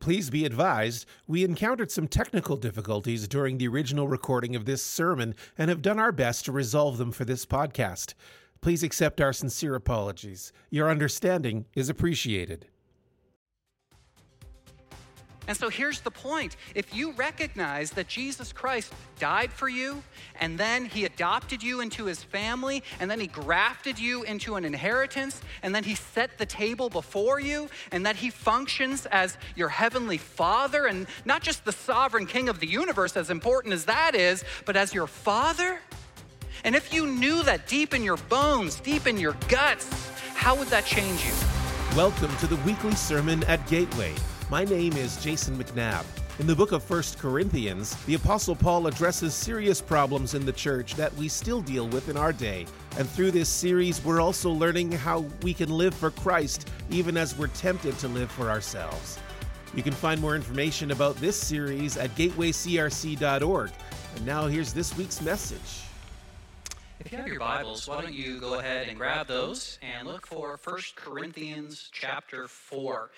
Please be advised, we encountered some technical difficulties during the original recording of this sermon and have done our best to resolve them for this podcast. Please accept our sincere apologies. Your understanding is appreciated. And so here's the point. If you recognize that Jesus Christ died for you, and then he adopted you into his family, and then he grafted you into an inheritance, and then he set the table before you, and that he functions as your heavenly father, and not just the sovereign king of the universe, as important as that is, but as your father. And if you knew that deep in your bones, deep in your guts, how would that change you? Welcome to the weekly sermon at Gateway. My name is Jason McNabb. In the book of 1 Corinthians, the Apostle Paul addresses serious problems in the church that we still deal with in our day. And through this series, we're also learning how we can live for Christ even as we're tempted to live for ourselves. You can find more information about this series at gatewaycrc.org. And now here's this week's message. If you have your Bibles, why don't you go ahead and grab those and look for 1 Corinthians chapter 4.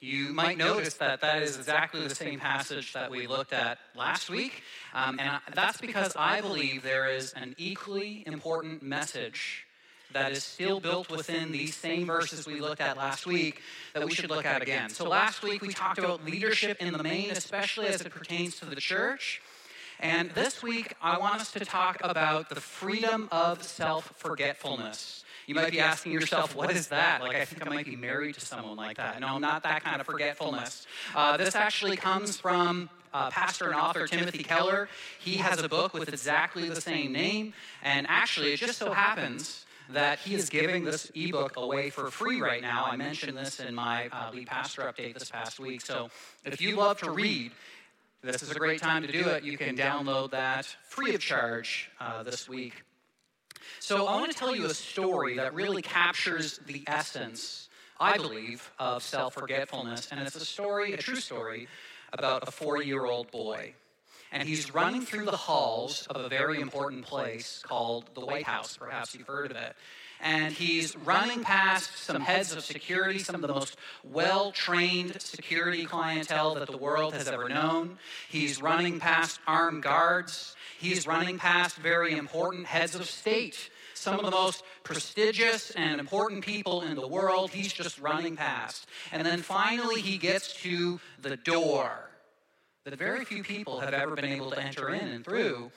You might notice that that is exactly the same passage that we looked at last week. Um, and that's because I believe there is an equally important message that is still built within these same verses we looked at last week that we should look at again. So last week we talked about leadership in the main, especially as it pertains to the church. And this week I want us to talk about the freedom of self forgetfulness. You might be asking yourself, what is that? Like, I think I might be married to someone like that. No, I'm not that kind of forgetfulness. Uh, this actually comes from uh, pastor and author Timothy Keller. He has a book with exactly the same name. And actually, it just so happens that he is giving this ebook away for free right now. I mentioned this in my uh, lead pastor update this past week. So if you love to read, this is a great time to do it. You can download that free of charge uh, this week. So I want to tell you a story that really captures the essence, I believe, of self forgetfulness. And it's a story, a true story, about a four year old boy. And he's running through the halls of a very important place called the White House. Perhaps you've heard of it. And he's running past some heads of security, some of the most well trained security clientele that the world has ever known. He's running past armed guards. He's running past very important heads of state, some of the most prestigious and important people in the world. He's just running past. And then finally, he gets to the door that very few people have ever been able to enter in and through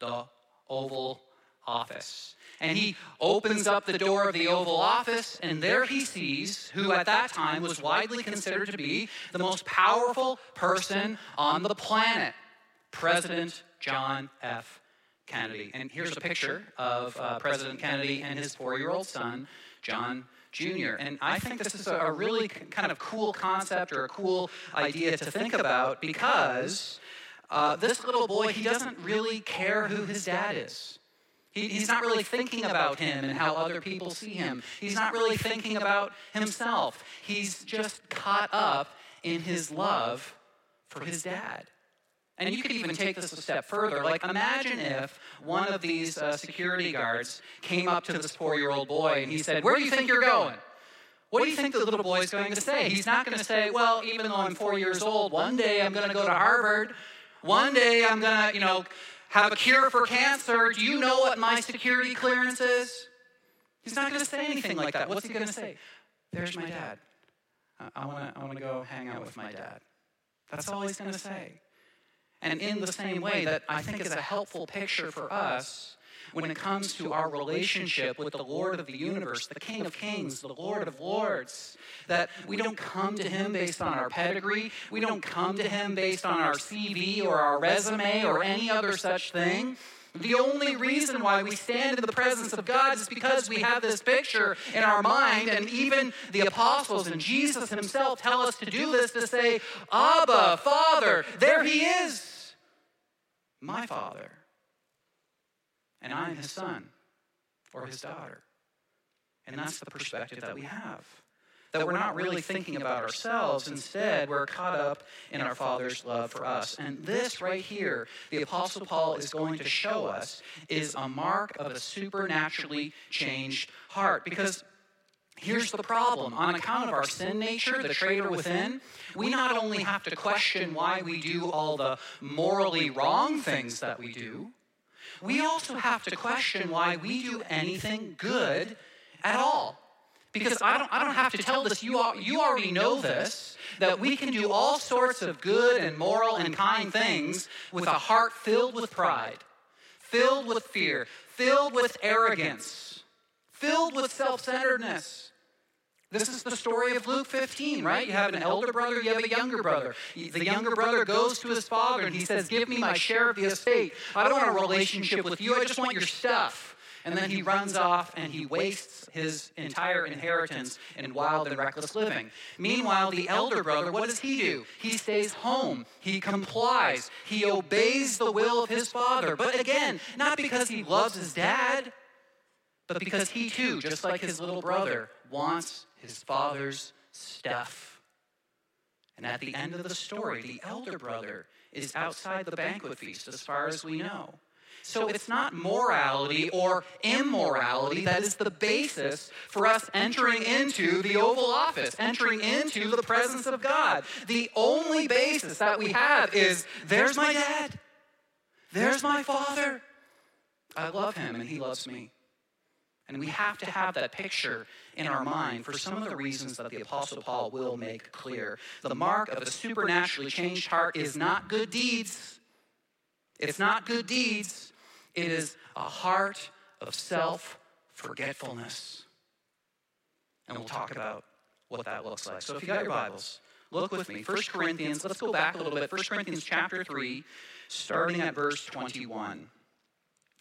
the Oval Office. And he opens up the door of the Oval Office, and there he sees who at that time was widely considered to be the most powerful person on the planet President John F. Kennedy. And here's a picture of uh, President Kennedy and his four year old son, John Jr. And I think this is a really kind of cool concept or a cool idea to think about because uh, this little boy, he doesn't really care who his dad is. He, he's not really thinking about him and how other people see him. He's not really thinking about himself. He's just caught up in his love for his dad. And you could even take this a step further. Like, imagine if one of these uh, security guards came up to this four year old boy and he said, Where do you think you're going? What do you think the little boy is going to say? He's not going to say, Well, even though I'm four years old, one day I'm going to go to Harvard. One day I'm going to, you know, have a cure for cancer. Do you know what my security clearance is? He's not going to say anything like that. What's he going to say? There's my dad. I want to I wanna go hang out with my dad. That's all he's going to say. And in the same way, that I think is a helpful picture for us when it comes to our relationship with the Lord of the universe, the King of kings, the Lord of lords. That we don't come to him based on our pedigree, we don't come to him based on our CV or our resume or any other such thing. The only reason why we stand in the presence of God is because we have this picture in our mind, and even the apostles and Jesus himself tell us to do this to say, Abba, Father, there he is, my Father. And I'm his son or his daughter. And that's the perspective that we have that we're not really thinking about ourselves. Instead, we're caught up in our Father's love for us. And this right here, the Apostle Paul is going to show us, is a mark of a supernaturally changed heart. Because Here's the problem. On account of our sin nature, the traitor within, we not only have to question why we do all the morally wrong things that we do, we also have to question why we do anything good at all. Because I don't, I don't have to tell this, you, you already know this, that we can do all sorts of good and moral and kind things with a heart filled with pride, filled with fear, filled with arrogance, filled with self centeredness. This is the story of Luke 15, right? You have an elder brother, you have a younger brother. The younger brother goes to his father and he says, Give me my share of the estate. I don't want a relationship with you, I just want your stuff. And then he runs off and he wastes his entire inheritance in wild and reckless living. Meanwhile, the elder brother, what does he do? He stays home. He complies. He obeys the will of his father. But again, not because he loves his dad, but because he too, just like his little brother, wants his father's stuff. And at the end of the story, the elder brother is outside the banquet feast, as far as we know. So it's not morality or immorality that is the basis for us entering into the Oval Office, entering into the presence of God. The only basis that we have is there's my dad, there's my father. I love him and he loves me. And we have to have that picture in our mind for some of the reasons that the Apostle Paul will make clear. The mark of a supernaturally changed heart is not good deeds. It's not good deeds. It is a heart of self forgetfulness. And we'll talk about what that looks like. So if you got your Bibles, look with me. 1 Corinthians, let's go back a little bit. 1 Corinthians chapter 3, starting at verse 21.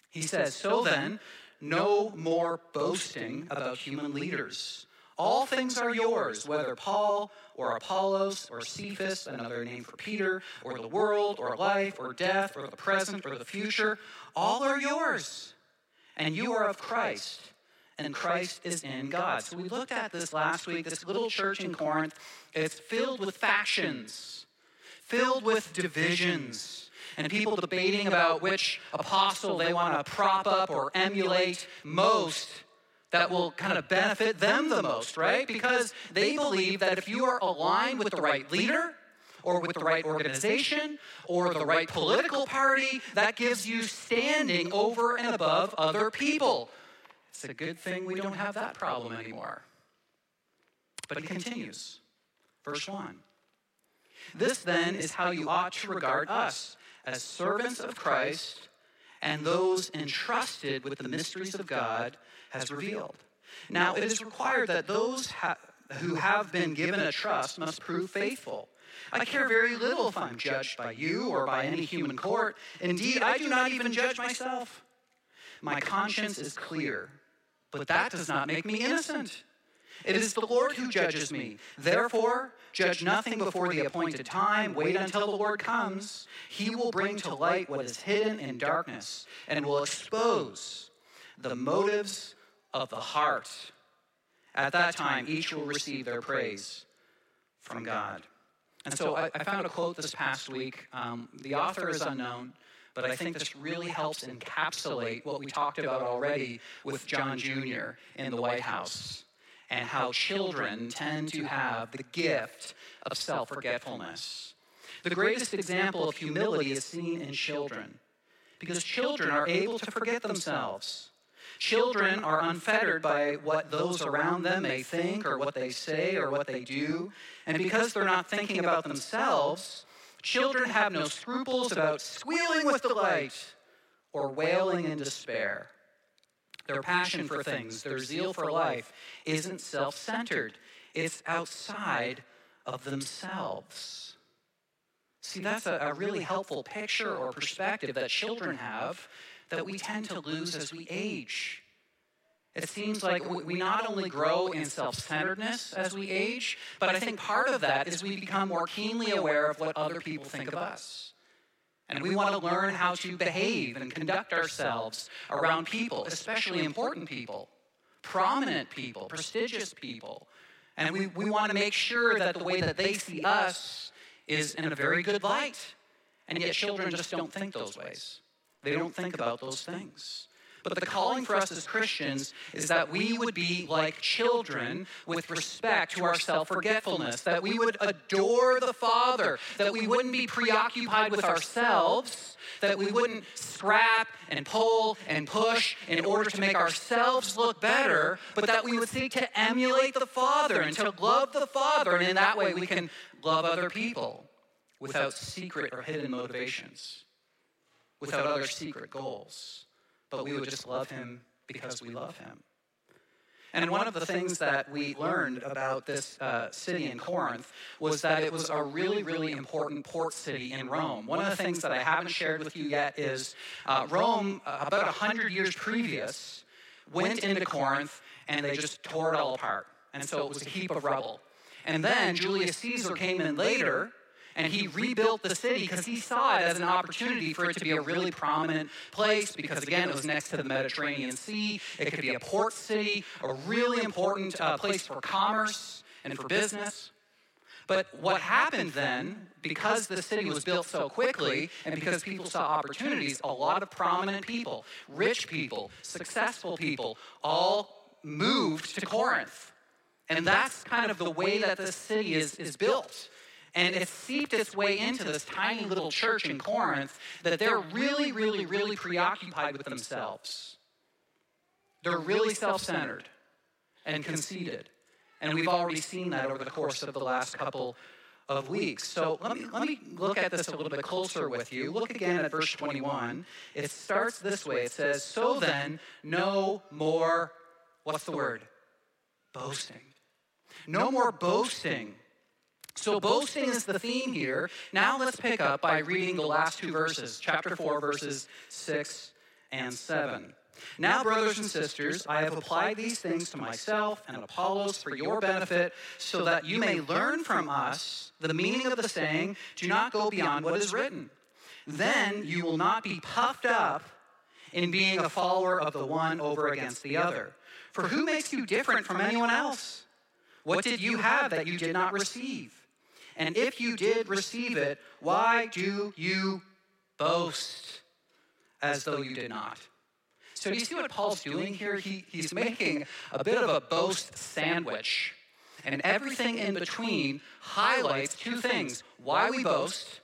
He says, So then, no more boasting about human leaders. All things are yours, whether Paul or Apollos or Cephas, another name for Peter, or the world or life or death or the present or the future. All are yours. And you are of Christ, and Christ is in God. So we looked at this last week. This little church in Corinth, it's filled with factions, filled with divisions and people debating about which apostle they want to prop up or emulate most that will kind of benefit them the most, right? Because they believe that if you are aligned with the right leader, or with the right organization or the right political party, that gives you standing over and above other people. It's a good thing we don't have that problem anymore. But he continues. Verse 1. This then is how you ought to regard us as servants of Christ and those entrusted with the mysteries of God has revealed. Now, it is required that those ha- who have been given a trust must prove faithful. I care very little if I'm judged by you or by any human court. Indeed, I do not even judge myself. My conscience is clear, but that does not make me innocent. It is the Lord who judges me. Therefore, judge nothing before the appointed time. Wait until the Lord comes. He will bring to light what is hidden in darkness and will expose the motives of the heart. At that time, each will receive their praise from God. And so I, I found a quote this past week. Um, the author is unknown, but I think this really helps encapsulate what we talked about already with John Jr. in the White House and how children tend to have the gift of self forgetfulness. The greatest example of humility is seen in children because children are able to forget themselves. Children are unfettered by what those around them may think or what they say or what they do. And because they're not thinking about themselves, children have no scruples about squealing with delight or wailing in despair. Their passion for things, their zeal for life, isn't self centered, it's outside of themselves. See, that's a, a, really helpful picture or perspective that children have that we tend to lose as we age. It seems like we not only grow in self centeredness as we age, but I think part of that is we become more keenly aware of what other people think of us. And we want to learn how to behave and conduct ourselves around people, especially important people, prominent people, prestigious people. And we, we want to make sure that the way that they see us is in a very good light. And yet, children just don't think those ways. They don't think about those things. But the calling for us as Christians is that we would be like children with respect to our self forgetfulness, that we would adore the Father, that we wouldn't be preoccupied with ourselves, that we wouldn't scrap and pull and push in order to make ourselves look better, but that we would seek to emulate the Father and to love the Father. And in that way, we can love other people without secret or hidden motivations, without other secret goals but we would just love him because we love him. And one of the things that we learned about this uh, city in Corinth was that it was a really, really important port city in Rome. One of the things that I haven't shared with you yet is uh, Rome, uh, about 100 years previous, went into Corinth and they just tore it all apart. And so it was a heap of rubble. And then Julius Caesar came in later and he rebuilt the city because he saw it as an opportunity for it to be a really prominent place because, again, it was next to the Mediterranean Sea. It could be a port city, a really important uh, place for commerce and for business. But what happened then, because the city was built so quickly and because people saw opportunities, a lot of prominent people, rich people, successful people, all moved to Corinth. And that's kind of the way that the city is, is built. And it seeped its way into this tiny little church in Corinth that they're really, really, really preoccupied with themselves. They're really self centered and conceited. And we've already seen that over the course of the last couple of weeks. So let me, let me look at this a little bit closer with you. Look again at verse 21. It starts this way it says, So then, no more, what's the word? Boasting. No more boasting so boasting is the theme here. Now let's pick up by reading the last two verses, chapter 4, verses 6 and 7. Now, brothers and sisters, I have applied these things to myself and Apollos for your benefit, so that you may learn from us the meaning of the saying, do not go beyond what is written. Then you will not be puffed up in being a follower of the one over against the other. For who makes you different from anyone else? What did you have that you did not receive? And if you did receive it, why do you boast as though you did not? So, do you see what Paul's doing here? He, he's making a bit of a boast sandwich. And everything in between highlights two things why we boast,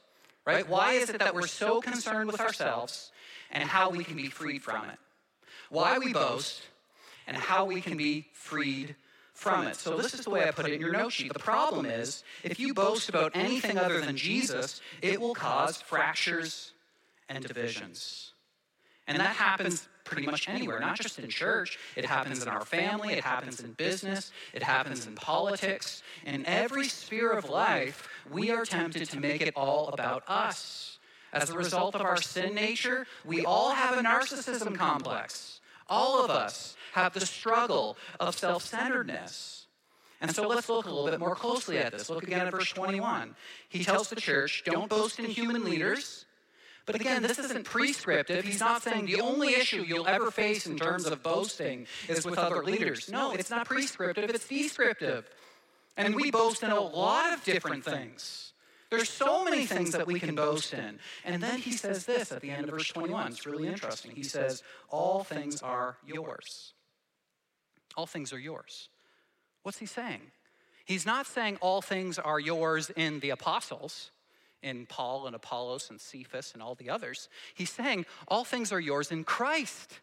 right? Why is it that we're so concerned with ourselves and how we can be freed from it? Why we boast and how we can be freed from it. So this is the way I put it in your note sheet. The problem is, if you boast about anything other than Jesus, it will cause fractures and divisions. And that happens pretty much anywhere, not just in church. It happens in our family, it happens in business, it happens in politics. In every sphere of life, we are tempted to make it all about us. As a result of our sin nature, we all have a narcissism complex. All of us have the struggle of self centeredness. And so let's look a little bit more closely at this. Look again at verse 21. He tells the church, don't boast in human leaders. But again, this isn't prescriptive. He's not saying the only issue you'll ever face in terms of boasting is with other leaders. No, it's not prescriptive, it's descriptive. And we boast in a lot of different things. There's so many things that we can boast in. And then he says this at the end of verse 21. It's really interesting. He says, All things are yours. All things are yours. What's he saying? He's not saying all things are yours in the apostles, in Paul and Apollos and Cephas and all the others. He's saying all things are yours in Christ.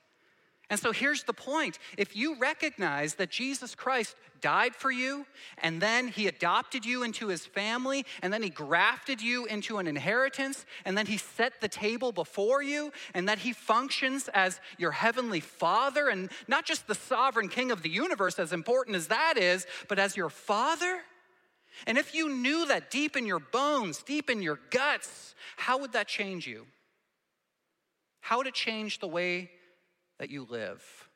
And so here's the point. If you recognize that Jesus Christ died for you, and then he adopted you into his family, and then he grafted you into an inheritance, and then he set the table before you, and that he functions as your heavenly father, and not just the sovereign king of the universe, as important as that is, but as your father. And if you knew that deep in your bones, deep in your guts, how would that change you? How would it change the way that you live.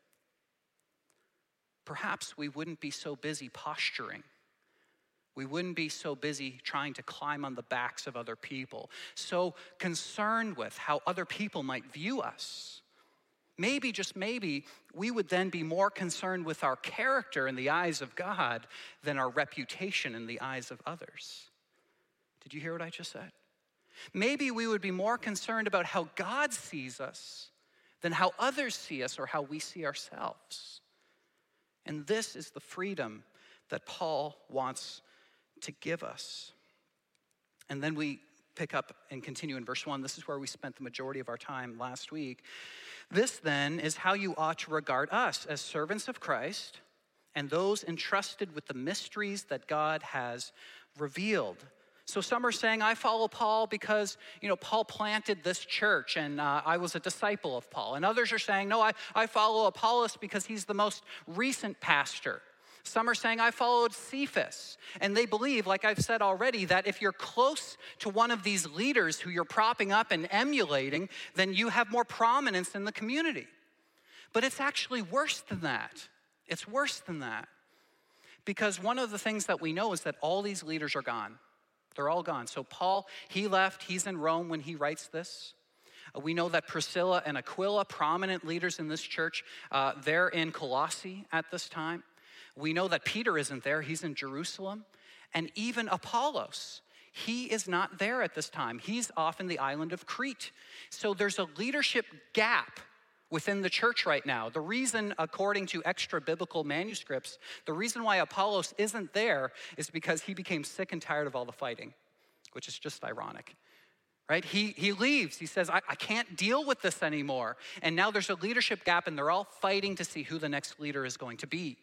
Perhaps we wouldn't be so busy posturing. We wouldn't be so busy trying to climb on the backs of other people, so concerned with how other people might view us. Maybe, just maybe, we would then be more concerned with our character in the eyes of God than our reputation in the eyes of others. Did you hear what I just said? Maybe we would be more concerned about how God sees us than how others see us or how we see ourselves. And this is the freedom that Paul wants to give us. And then we pick up and continue in verse 1. This is where we spent the majority of our time last week. This then is how you ought to regard us as servants of Christ and those entrusted with the mysteries that God has revealed. So some are saying, I follow Paul because, you know, Paul planted this church and uh, I was a disciple of Paul. And others are saying, no, I, I follow Apollos because he's the most recent pastor. Some are saying, I followed Cephas. And they believe, like I've said already, that if you're close to one of these leaders who you're propping up and emulating, then you have more prominence in the community. But it's actually worse than that. It's worse than that. Because one of the things that we know is that all these leaders are gone. They're all gone. So, Paul, he left. He's in Rome when he writes this. Uh, we know that Priscilla and Aquila, prominent leaders in this church, uh, they're in Colossae at this time. We know that Peter isn't there, he's in Jerusalem. And even Apollos, he is not there at this time. He's off in the island of Crete. So there's a leadership gap within the church right now. The reason, according to extra biblical manuscripts, the reason why Apollos isn't there is because he became sick and tired of all the fighting, which is just ironic. Right? He, he leaves. He says, I, I can't deal with this anymore. And now there's a leadership gap, and they're all fighting to see who the next leader is going to be.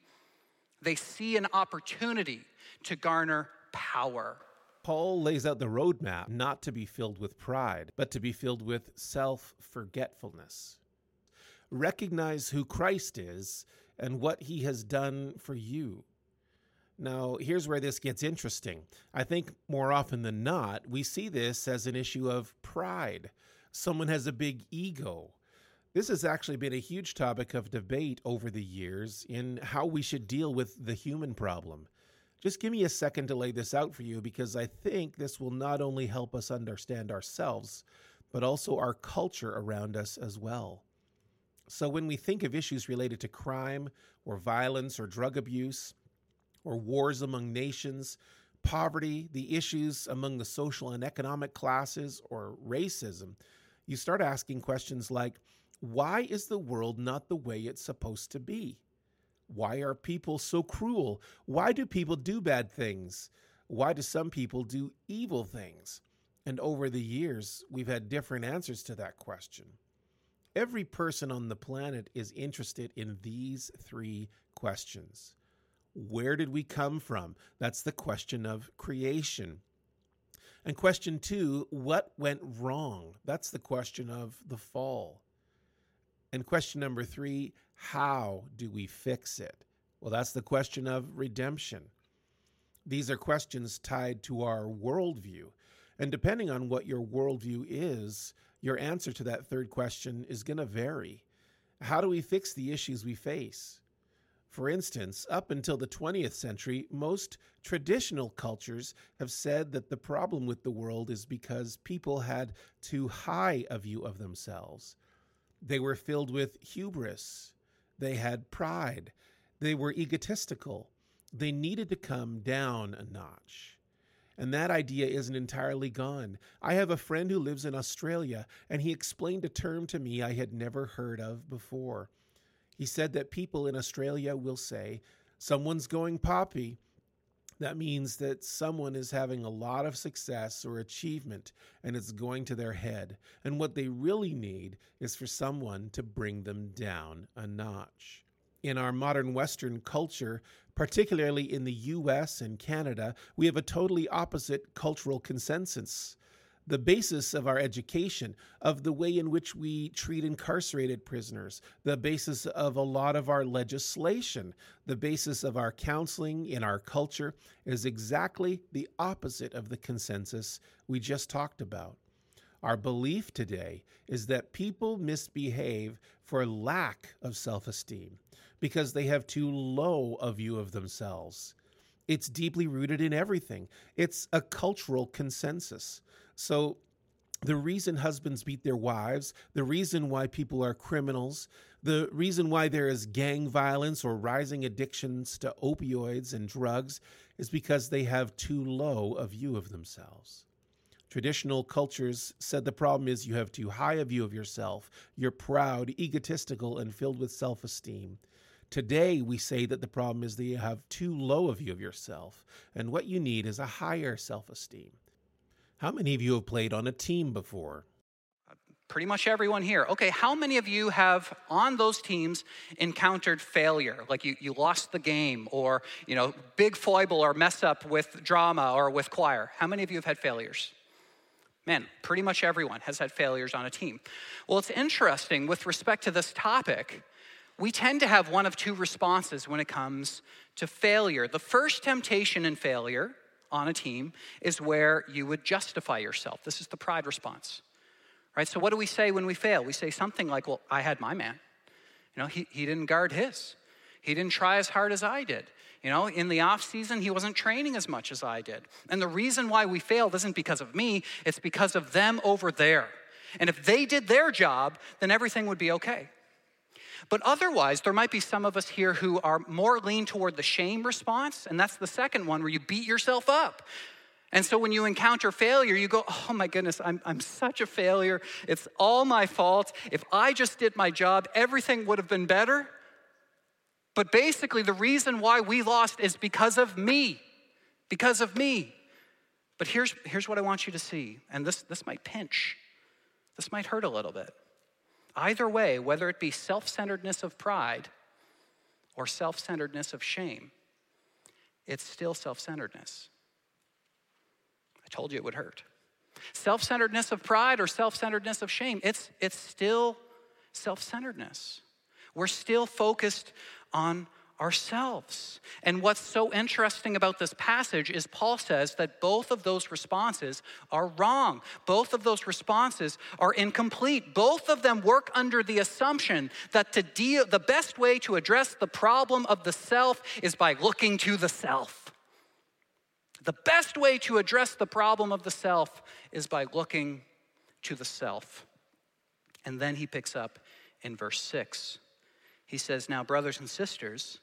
They see an opportunity to garner power. Paul lays out the roadmap not to be filled with pride, but to be filled with self forgetfulness recognize who Christ is and what he has done for you. Now, here's where this gets interesting. I think more often than not, we see this as an issue of pride. Someone has a big ego. This has actually been a huge topic of debate over the years in how we should deal with the human problem. Just give me a second to lay this out for you because I think this will not only help us understand ourselves, but also our culture around us as well. So when we think of issues related to crime or violence or drug abuse or wars among nations, poverty, the issues among the social and economic classes, or racism, you start asking questions like why is the world not the way it's supposed to be? Why are people so cruel? Why do people do bad things? Why do some people do evil things? And over the years, we've had different answers to that question. Every person on the planet is interested in these three questions. Where did we come from? That's the question of creation. And question two, what went wrong? That's the question of the fall. And question number three, how do we fix it? Well, that's the question of redemption. These are questions tied to our worldview. And depending on what your worldview is, your answer to that third question is going to vary. How do we fix the issues we face? For instance, up until the 20th century, most traditional cultures have said that the problem with the world is because people had too high a view of themselves. They were filled with hubris, they had pride, they were egotistical, they needed to come down a notch. And that idea isn't entirely gone. I have a friend who lives in Australia, and he explained a term to me I had never heard of before. He said that people in Australia will say, Someone's going poppy. That means that someone is having a lot of success or achievement and it's going to their head. And what they really need is for someone to bring them down a notch in our modern Western culture, particularly in the US and Canada, we have a totally opposite cultural consensus. The basis of our education, of the way in which we treat incarcerated prisoners, the basis of a lot of our legislation, the basis of our counseling in our culture is exactly the opposite of the consensus we just talked about. Our belief today is that people misbehave for lack of self esteem because they have too low a view of themselves. It's deeply rooted in everything, it's a cultural consensus. So, the reason husbands beat their wives, the reason why people are criminals, the reason why there is gang violence or rising addictions to opioids and drugs is because they have too low a view of themselves. Traditional cultures said the problem is you have too high a view of yourself. You're proud, egotistical, and filled with self esteem. Today, we say that the problem is that you have too low a view of yourself, and what you need is a higher self esteem. How many of you have played on a team before? Pretty much everyone here. Okay, how many of you have on those teams encountered failure? Like you, you lost the game, or you know, big foible or mess up with drama or with choir. How many of you have had failures? Man, pretty much everyone has had failures on a team. Well, it's interesting with respect to this topic we tend to have one of two responses when it comes to failure. The first temptation in failure on a team is where you would justify yourself. This is the pride response. Right? So what do we say when we fail? We say something like, "Well, I had my man. You know, he, he didn't guard his. He didn't try as hard as I did. You know, in the off season, he wasn't training as much as I did. And the reason why we failed isn't because of me, it's because of them over there. And if they did their job, then everything would be okay. But otherwise, there might be some of us here who are more lean toward the shame response, and that's the second one where you beat yourself up. And so when you encounter failure, you go, oh my goodness, I'm, I'm such a failure. It's all my fault. If I just did my job, everything would have been better. But basically, the reason why we lost is because of me. Because of me. But here's, here's what I want you to see, and this, this might pinch, this might hurt a little bit. Either way, whether it be self centeredness of pride or self centeredness of shame, it's still self centeredness. I told you it would hurt. Self centeredness of pride or self centeredness of shame, it's, it's still self centeredness. We're still focused on ourselves. And what's so interesting about this passage is Paul says that both of those responses are wrong. Both of those responses are incomplete. Both of them work under the assumption that to deal the best way to address the problem of the self is by looking to the self. The best way to address the problem of the self is by looking to the self. And then he picks up in verse 6. He says, Now, brothers and sisters,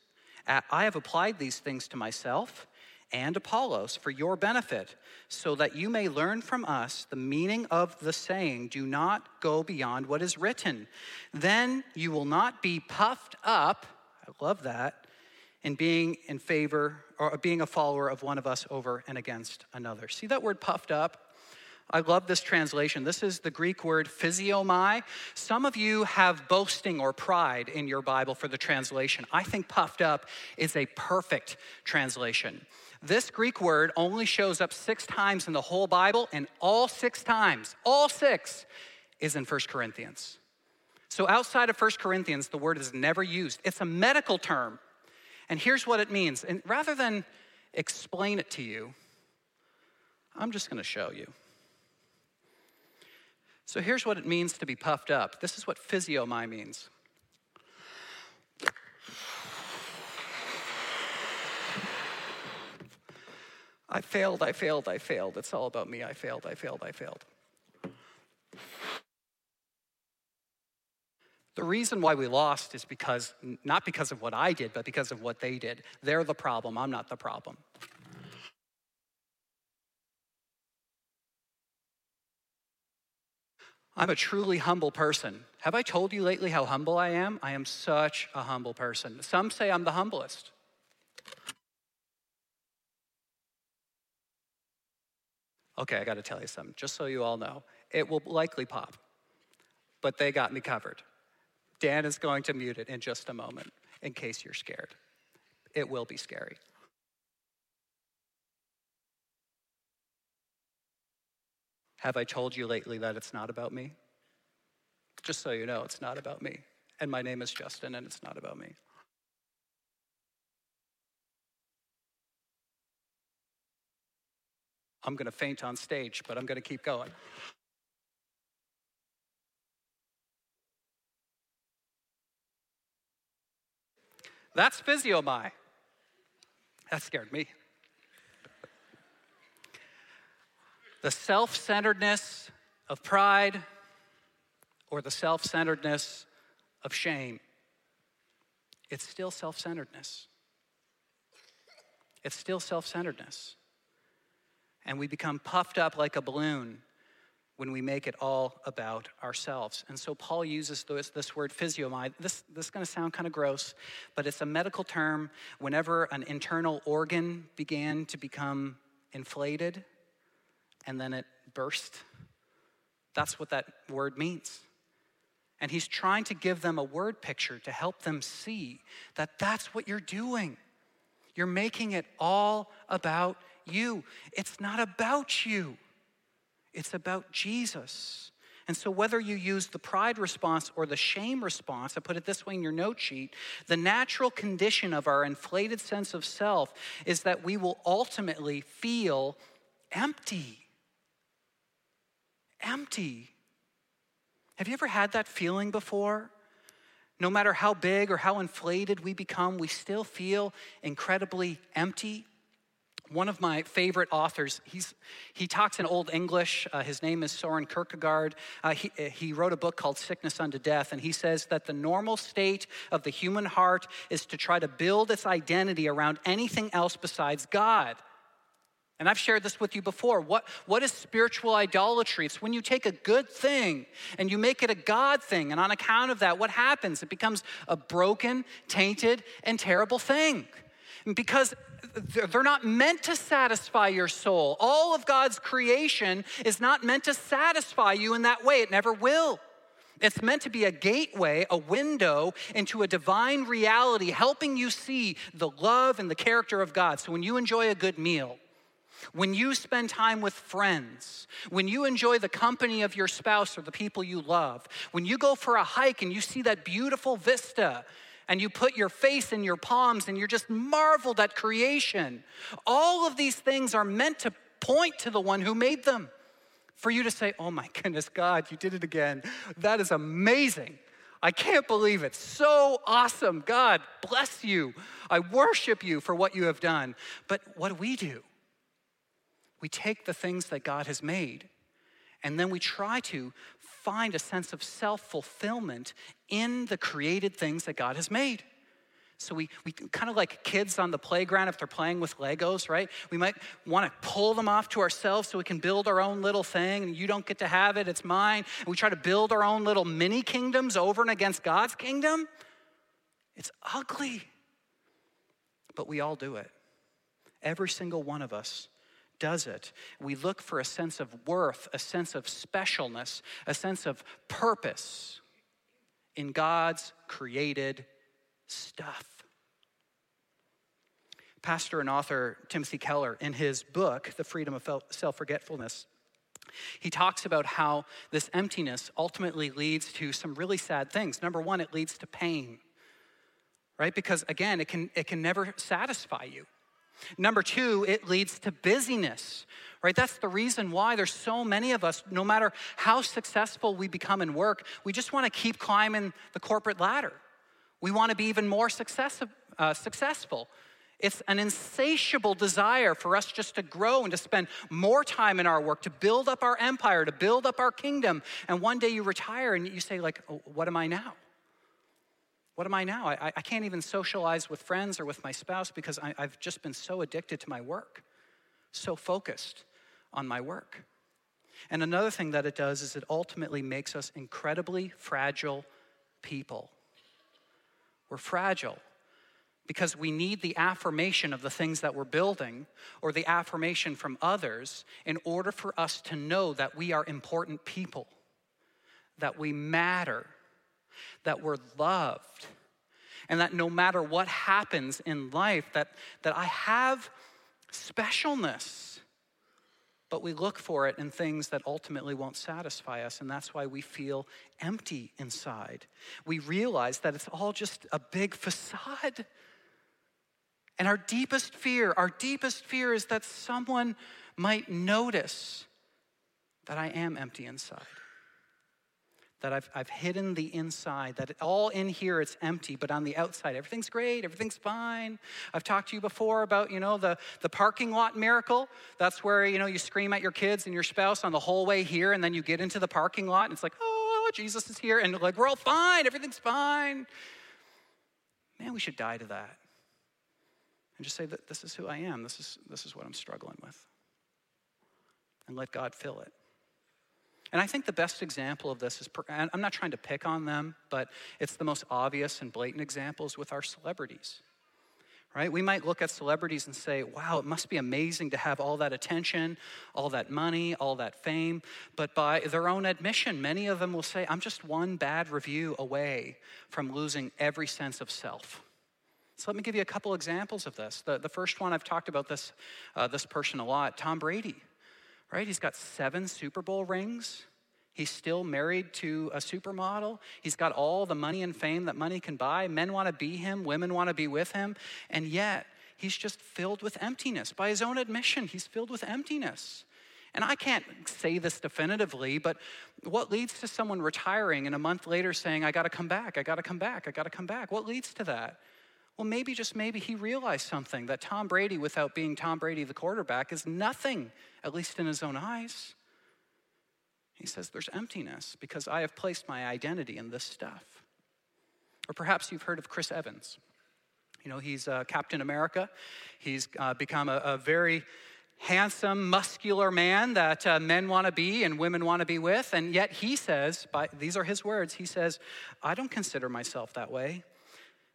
I have applied these things to myself and Apollos for your benefit, so that you may learn from us the meaning of the saying, Do not go beyond what is written. Then you will not be puffed up. I love that. In being in favor or being a follower of one of us over and against another. See that word puffed up? I love this translation. This is the Greek word physiomai. Some of you have boasting or pride in your Bible for the translation. I think puffed up is a perfect translation. This Greek word only shows up six times in the whole Bible, and all six times, all six, is in 1 Corinthians. So outside of 1 Corinthians, the word is never used. It's a medical term. And here's what it means. And rather than explain it to you, I'm just going to show you. So here's what it means to be puffed up. This is what physiomai means. I failed, I failed, I failed. It's all about me. I failed, I failed, I failed. The reason why we lost is because, not because of what I did, but because of what they did. They're the problem, I'm not the problem. I'm a truly humble person. Have I told you lately how humble I am? I am such a humble person. Some say I'm the humblest. Okay, I got to tell you something, just so you all know. It will likely pop, but they got me covered. Dan is going to mute it in just a moment in case you're scared. It will be scary. Have I told you lately that it's not about me? Just so you know, it's not about me. And my name is Justin, and it's not about me. I'm going to faint on stage, but I'm going to keep going. That's physiomai. That scared me. The self centeredness of pride or the self centeredness of shame. It's still self centeredness. It's still self centeredness. and we become puffed up like a balloon when we make it all about ourselves. And so Paul uses this, this word physiomai. This, this is going to sound kind of gross, but it's a medical term whenever an internal organ began to become inflated and then it burst. That's what that word means. And he's trying to give them a word picture to help them see that that's what you're doing. You're making it all about you. It's not about you, it's about Jesus. And so, whether you use the pride response or the shame response, I put it this way in your note sheet, the natural condition of our inflated sense of self is that we will ultimately feel empty. Empty. Have you ever had that feeling before? No matter how big or how inflated we become, we still feel incredibly empty. One of my favorite authors, he's, he talks in Old English. Uh, his name is Soren Kierkegaard. Uh, he, uh, he wrote a book called Sickness Unto Death, and he says that the normal state of the human heart is to try to build its identity around anything else besides God. And I've shared this with you before. What, what is spiritual idolatry? It's when you take a good thing and you make it a God thing. And on account of that, what happens? It becomes a broken, tainted, and terrible thing. Because they're not meant to satisfy your soul. All of God's creation is not meant to satisfy you in that way, it never will. It's meant to be a gateway, a window into a divine reality, helping you see the love and the character of God. So when you enjoy a good meal, when you spend time with friends, when you enjoy the company of your spouse or the people you love, when you go for a hike and you see that beautiful vista, and you put your face in your palms and you're just marveled at creation. All of these things are meant to point to the one who made them. For you to say, Oh my goodness, God, you did it again. That is amazing. I can't believe it. So awesome. God, bless you. I worship you for what you have done. But what do we do? We take the things that God has made and then we try to find a sense of self fulfillment in the created things that God has made. So we, we kind of like kids on the playground if they're playing with Legos, right? We might want to pull them off to ourselves so we can build our own little thing, and you don't get to have it, it's mine. And we try to build our own little mini kingdoms over and against God's kingdom. It's ugly. But we all do it. Every single one of us does it. We look for a sense of worth, a sense of specialness, a sense of purpose in God's created stuff. Pastor and author Timothy Keller, in his book, The Freedom of Self Forgetfulness, he talks about how this emptiness ultimately leads to some really sad things. Number one, it leads to pain, right? Because again, it can, it can never satisfy you. Number two, it leads to busyness, right? That's the reason why there's so many of us, no matter how successful we become in work, we just want to keep climbing the corporate ladder. We want to be even more success, uh, successful. It's an insatiable desire for us just to grow and to spend more time in our work, to build up our empire, to build up our kingdom. And one day you retire and you say, like, oh, what am I now? What am I now? I, I can't even socialize with friends or with my spouse because I, I've just been so addicted to my work, so focused on my work. And another thing that it does is it ultimately makes us incredibly fragile people. We're fragile because we need the affirmation of the things that we're building or the affirmation from others in order for us to know that we are important people, that we matter, that we're loved, and that no matter what happens in life, that, that I have specialness. But we look for it in things that ultimately won't satisfy us, and that's why we feel empty inside. We realize that it's all just a big facade. And our deepest fear, our deepest fear is that someone might notice that I am empty inside that I've, I've hidden the inside, that all in here it's empty, but on the outside everything's great, everything's fine. I've talked to you before about, you know, the, the parking lot miracle. That's where, you know, you scream at your kids and your spouse on the whole way here, and then you get into the parking lot and it's like, oh, Jesus is here, and like, we're all fine, everything's fine. Man, we should die to that. And just say that this is who I am, this is, this is what I'm struggling with. and let God fill it. And I think the best example of this is, I'm not trying to pick on them, but it's the most obvious and blatant examples with our celebrities. Right? We might look at celebrities and say, wow, it must be amazing to have all that attention, all that money, all that fame. But by their own admission, many of them will say, I'm just one bad review away from losing every sense of self. So let me give you a couple examples of this. The, the first one, I've talked about this, uh, this person a lot Tom Brady right? He's got seven Super Bowl rings. He's still married to a supermodel. He's got all the money and fame that money can buy. Men want to be him, women want to be with him. And yet, he's just filled with emptiness. By his own admission, he's filled with emptiness. And I can't say this definitively, but what leads to someone retiring and a month later saying, I got to come back, I got to come back, I got to come back? What leads to that? Well, maybe, just maybe, he realized something that Tom Brady, without being Tom Brady, the quarterback, is nothing, at least in his own eyes. He says, There's emptiness because I have placed my identity in this stuff. Or perhaps you've heard of Chris Evans. You know, he's uh, Captain America. He's uh, become a, a, very handsome, muscular man that uh, men want to be and women want to be with. And yet he says, by, these are his words, he says, I don't consider myself that way.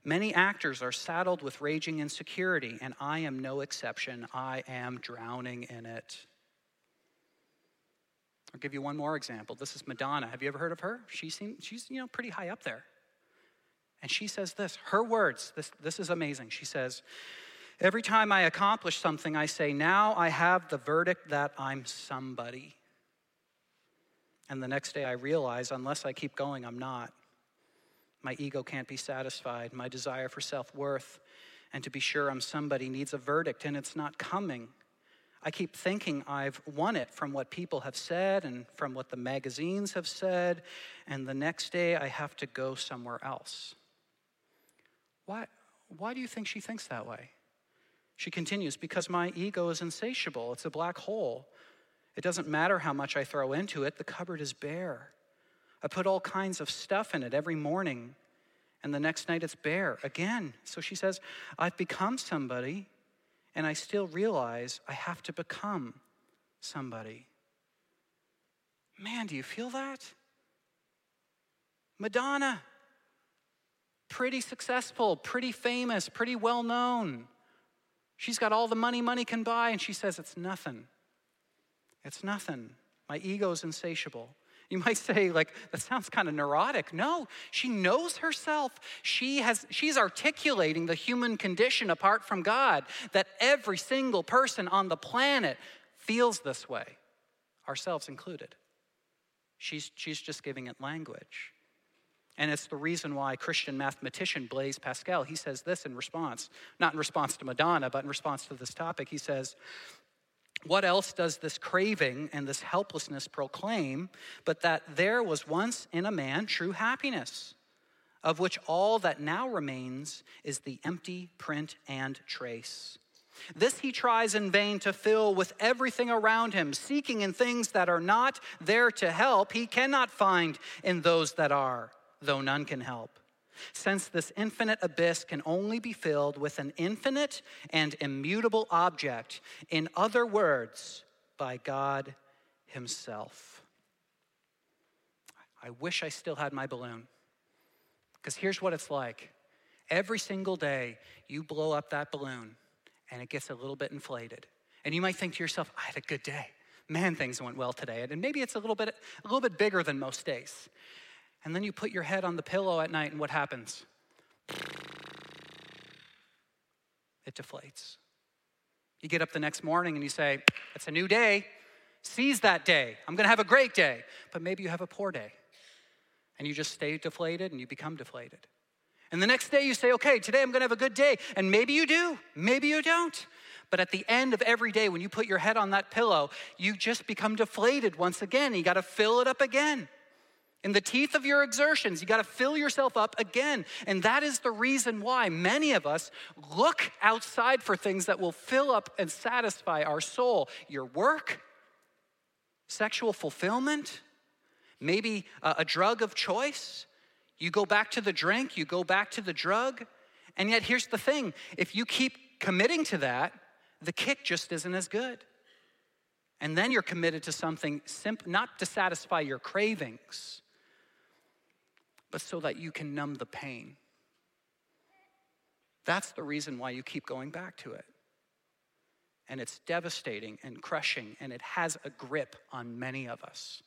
Many actors are saddled with raging insecurity, and I am no exception. I am drowning in it. I'll give you one more example. This is Madonna. Have you ever heard of her? She seems, she's you know pretty high up there. And she says this, her words, this, this is amazing. She says, Every time I accomplish something, I say, Now I have the verdict that I'm somebody. And the next day I realize, unless I keep going, I'm not. My ego can't be satisfied. My desire for self worth and to be sure I'm somebody needs a verdict, and it's not coming. I keep thinking I've won it from what people have said and from what the magazines have said, and the next day I have to go somewhere else. Why, why do you think she thinks that way? She continues, because my ego is insatiable. It's a black hole. It doesn't matter how much I throw into it, the cupboard is bare. I put all kinds of stuff in it every morning, and the next night it's bare again. So she says, I've become somebody, and I still realize I have to become somebody. Man, do you feel that? Madonna, pretty successful, pretty famous, pretty well known. She's got all the money money can buy, and she says, It's nothing. It's nothing. My ego's insatiable. You might say, like, that sounds kind of neurotic. No, she knows herself. She has, she's articulating the human condition apart from God, that every single person on the planet feels this way, ourselves included. She's, she's just giving it language. And it's the reason why Christian mathematician Blaise Pascal, he says this in response, not in response to Madonna, but in response to this topic. He says, what else does this craving and this helplessness proclaim but that there was once in a man true happiness, of which all that now remains is the empty print and trace? This he tries in vain to fill with everything around him, seeking in things that are not there to help, he cannot find in those that are, though none can help since this infinite abyss can only be filled with an infinite and immutable object, in other words, by God Himself. I wish I still had my balloon. Because here's what it's like every single day, you blow up that balloon and it gets a little bit inflated. And you might think to yourself, I had a good day. Man, things went well today. And maybe it's a little bit, a little bit bigger than most days. And then you put your head on the pillow at night, and what happens? It deflates. You get up the next morning and you say, It's a new day. Seize that day. I'm going to have a great day. But maybe you have a poor day. And you just stay deflated and you become deflated. And the next day you say, Okay, today I'm going to have a good day. And maybe you do, maybe you don't. But at the end of every day, when you put your head on that pillow, you just become deflated once again. You got to fill it up again. In the teeth of your exertions, you got to fill yourself up again. And that is the reason why many of us look outside for things that will fill up and satisfy our soul. Your work, sexual fulfillment, maybe a, drug of choice. You go back to the drink, you go back to the drug. And yet, here's the thing if you keep committing to that, the kick just isn't as good. And then you're committed to something simp- not to satisfy your cravings, but so that you can numb the pain. That's the reason why you keep going back to it. And it's devastating and crushing, and it has a grip on many of us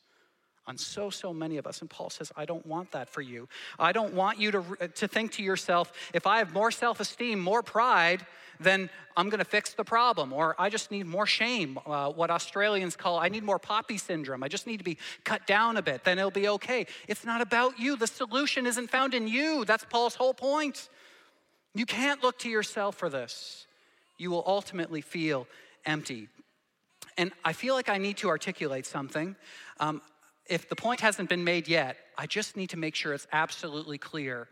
on so, so many of us. And Paul says, I don't want that for you. I don't want you to, to think to yourself, if I have more self esteem, more pride, then I'm going to fix the problem. Or I just need more shame, uh, what Australians call, I need more poppy syndrome. I just need to be cut down a bit, then it'll be okay. It's not about you. The solution isn't found in you. That's Paul's whole point. You can't look to yourself for this. You will ultimately feel empty. And I feel like I need to articulate something. Um, if the point hasn't been made yet, I just need to make sure it's absolutely clear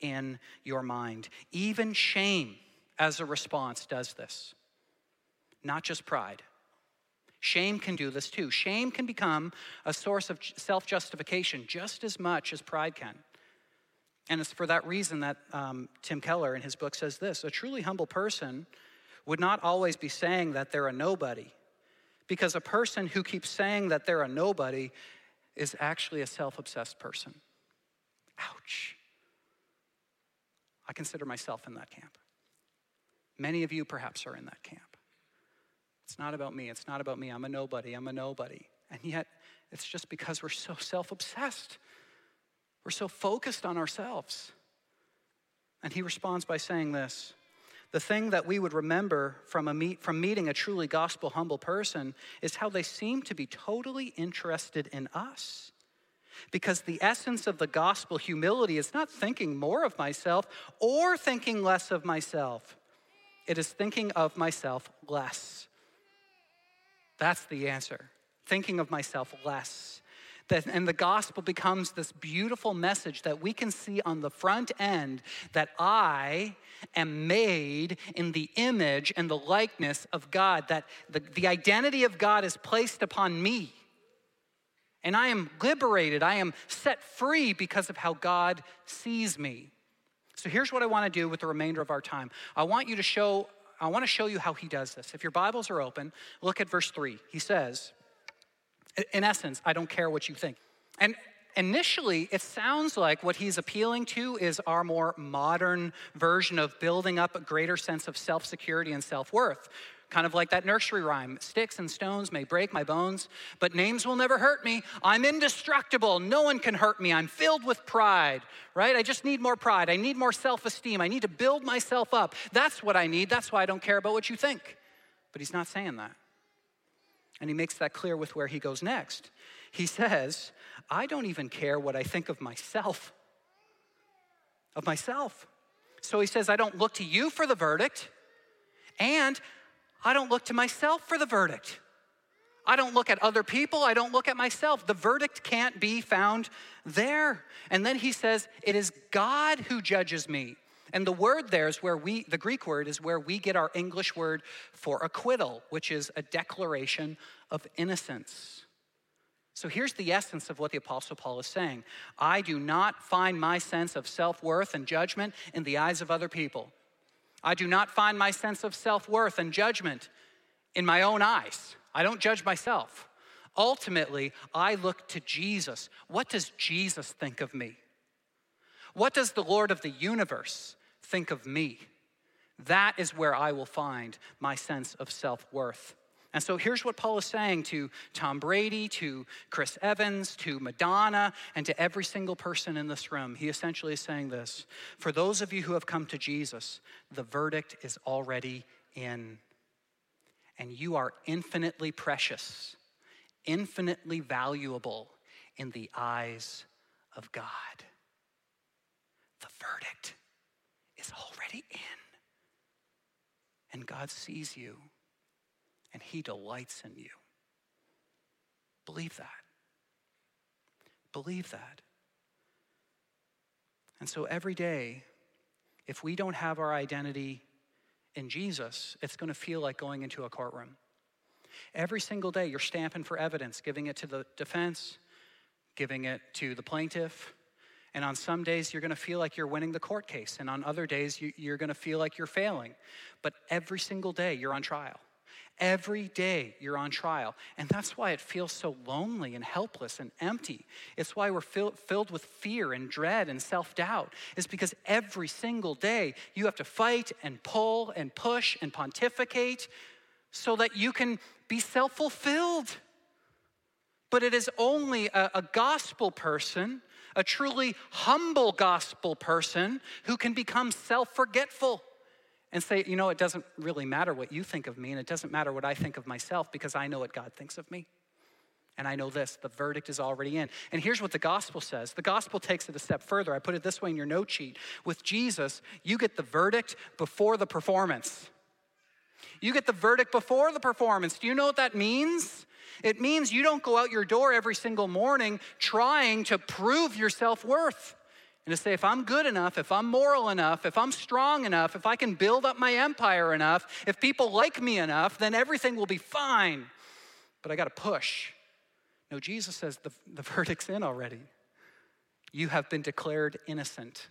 in your mind. Even shame as a response does this, not just pride. Shame can do this too. Shame can become a source of self justification just as much as pride can. And it's for that reason that um, Tim Keller in his book says this a truly humble person would not always be saying that they're a nobody, because a person who keeps saying that they're a nobody is actually a self obsessed person. Ouch. I consider myself in that camp. Many of you perhaps are in that camp. It's not about me. It's not about me. I'm a nobody. I'm a nobody. And yet, it's just because we're so self obsessed. We're so focused on ourselves. And he responds by saying this the thing that we would remember from, a meet, from meeting a truly gospel humble person is how they seem to be totally interested in us. Because the essence of the gospel humility is not thinking more of myself or thinking less of myself, it is thinking of myself less. That's the answer. Thinking of myself less. And the gospel becomes this beautiful message that we can see on the front end that I am made in the image and the likeness of God, that the, the identity of God is placed upon me. And I am liberated, I am set free because of how God sees me. So here's what I want to do with the remainder of our time. I want you to show I want to show you how he does this. If your Bibles are open, look at verse 3. He says, in essence, I don't care what you think. And initially, it sounds like what he's appealing to is our more modern version of building up a greater sense of self security and self worth. Kind of like that nursery rhyme sticks and stones may break my bones, but names will never hurt me. I'm indestructible. No one can hurt me. I'm filled with pride, right? I just need more pride. I need more self esteem. I need to build myself up. That's what I need. That's why I don't care about what you think. But he's not saying that. And he makes that clear with where he goes next. He says, I don't even care what I think of myself. Of myself. So he says, I don't look to you for the verdict, and I don't look to myself for the verdict. I don't look at other people, I don't look at myself. The verdict can't be found there. And then he says, It is God who judges me. And the word there is where we, the Greek word is where we get our English word for acquittal, which is a declaration of innocence. So here's the essence of what the Apostle Paul is saying I do not find my sense of self worth and judgment in the eyes of other people. I do not find my sense of self worth and judgment in my own eyes. I don't judge myself. Ultimately, I look to Jesus. What does Jesus think of me? What does the Lord of the universe think of me. That is where I will find my sense of self worth. And so here's what Paul is saying to Tom Brady, to Chris Evans, to Madonna, and to every single person in this room. He essentially is saying this For those of you who have come to Jesus, the verdict is already in. And you are infinitely precious, infinitely valuable in the eyes of God. The verdict is already in. And God sees you and He delights in you. Believe that. Believe that. And so every day, if we don't have our identity in Jesus, it's going to feel like going into a courtroom. Every single day, you're stamping for evidence, giving it to the defense, giving it to the plaintiff, and on some days, you're going to feel like you're winning the court case. And on other days, you, are going to feel like you're failing. But every single day, you're on trial. Every day you're on trial. And that's why it feels so lonely and helpless and empty. It's why we're fill, filled with fear and dread and self doubt. It's because every single day you have to fight and pull and push and pontificate so that you can be self fulfilled. But it is only a, a gospel person, a truly humble gospel person, who can become self forgetful and say, you know, it doesn't really matter what you think of me, and it doesn't matter what I think of myself because I know what God thinks of me. And I know this the verdict is already in. And here's what the gospel says the gospel takes it a step further. I put it this way in your note sheet. With Jesus, you get the verdict before the performance. You get the verdict before the performance. Do you know what that means? It means you don't go out your door every single morning trying to prove your self worth and to say, if I'm good enough, if I'm moral enough, if I'm strong enough, if I can build up my empire enough, if people like me enough, then everything will be fine. But I got to push. No, Jesus says the, the verdict's in already. You have been declared innocent,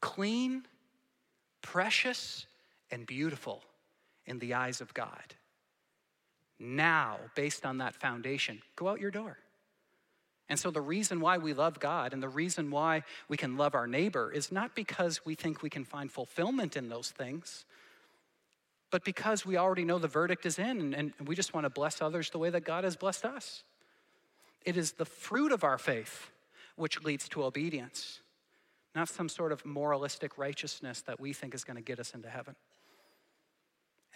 clean, precious, and beautiful in the eyes of God. Now, based on that foundation, go out your door. And so, the reason why we love God and the reason why we can love our neighbor is not because we think we can find fulfillment in those things, but because we already know the verdict is in and, we just want to bless others the way that God has blessed us. It is the fruit of our faith which leads to obedience, not some sort of moralistic righteousness that we think is going to get us into heaven.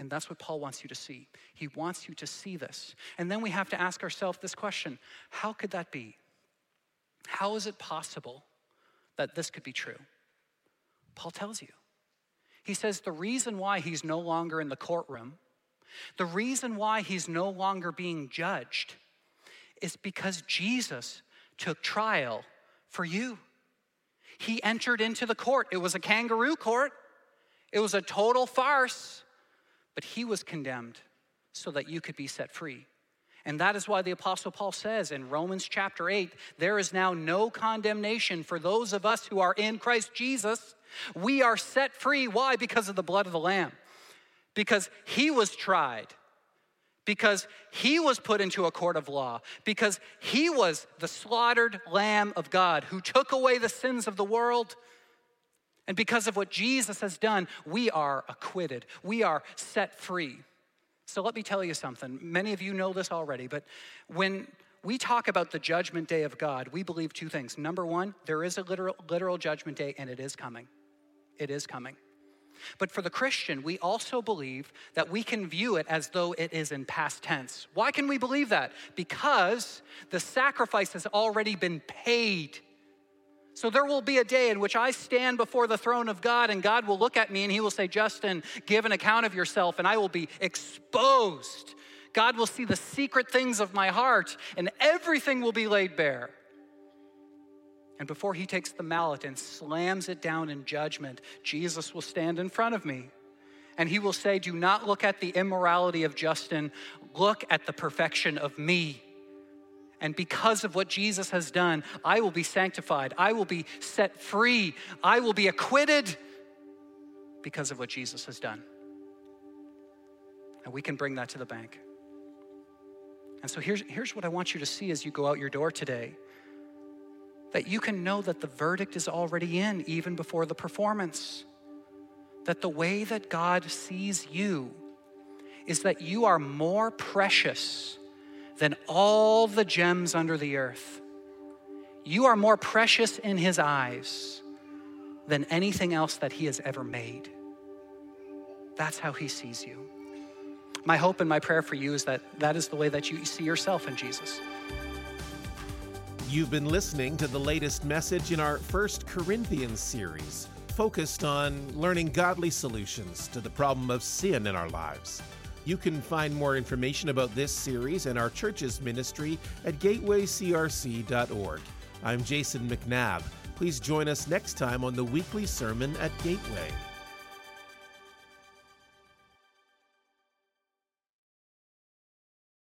And that's what Paul wants you to see. He wants you to see this. And then we have to ask ourselves this question how could that be? How is it possible that this could be true? Paul tells you. He says the reason why he's no longer in the courtroom, the reason why he's no longer being judged, is because Jesus took trial for you. He entered into the court. It was a kangaroo court, it was a total farce but he was condemned so that you could be set free. And that is why the Apostle Paul says in Romans chapter 8 there is now no condemnation for those of us who are in Christ Jesus. We are set free. Why? Because of the blood of the Lamb. Because he was tried. Because he was put into a court of law. Because he was the slaughtered Lamb of God who took away the sins of the world. And because of what Jesus has done, we are acquitted, we are set free. So let me tell you something. Many of you know this already, but when we talk about the judgment day of God, we believe two things. Number one, there is a literal, literal judgment day, and it is coming. It is coming. But for the Christian, we also believe that we can view it as though it is in past tense. Why can we believe that? Because the sacrifice has already been paid. So there will be a day in which I stand before the throne of God, and God will look at me and He will say, Justin, give an account of yourself, and I will be exposed. God will see the secret things of my heart, and everything will be laid bare. And before He takes the mallet and slams it down in judgment, Jesus will stand in front of me. And he will say, Do not look at the immorality of Justin, look at the perfection of me. And because of what Jesus has done, I will be sanctified. I will be set free. I will be acquitted because of what Jesus has done. And we can bring that to the bank. And so here's, here's what I want you to see as you go out your door today that you can know that the verdict is already in, even before the performance. That the way that God sees you is that you are more precious than all the gems under the earth. You are more precious in His eyes than anything else that He has ever made. That's how He sees you. My hope and my prayer for you is that that is the way that you see yourself in Jesus. You've been listening to the latest message in our First Corinthians series, focused on learning godly solutions to the problem of sin in our lives. You can find more information about this series and our church's ministry at gatewaycrc.org. I'm Jason McNabb. Please join us next time on the weekly sermon at Gateway.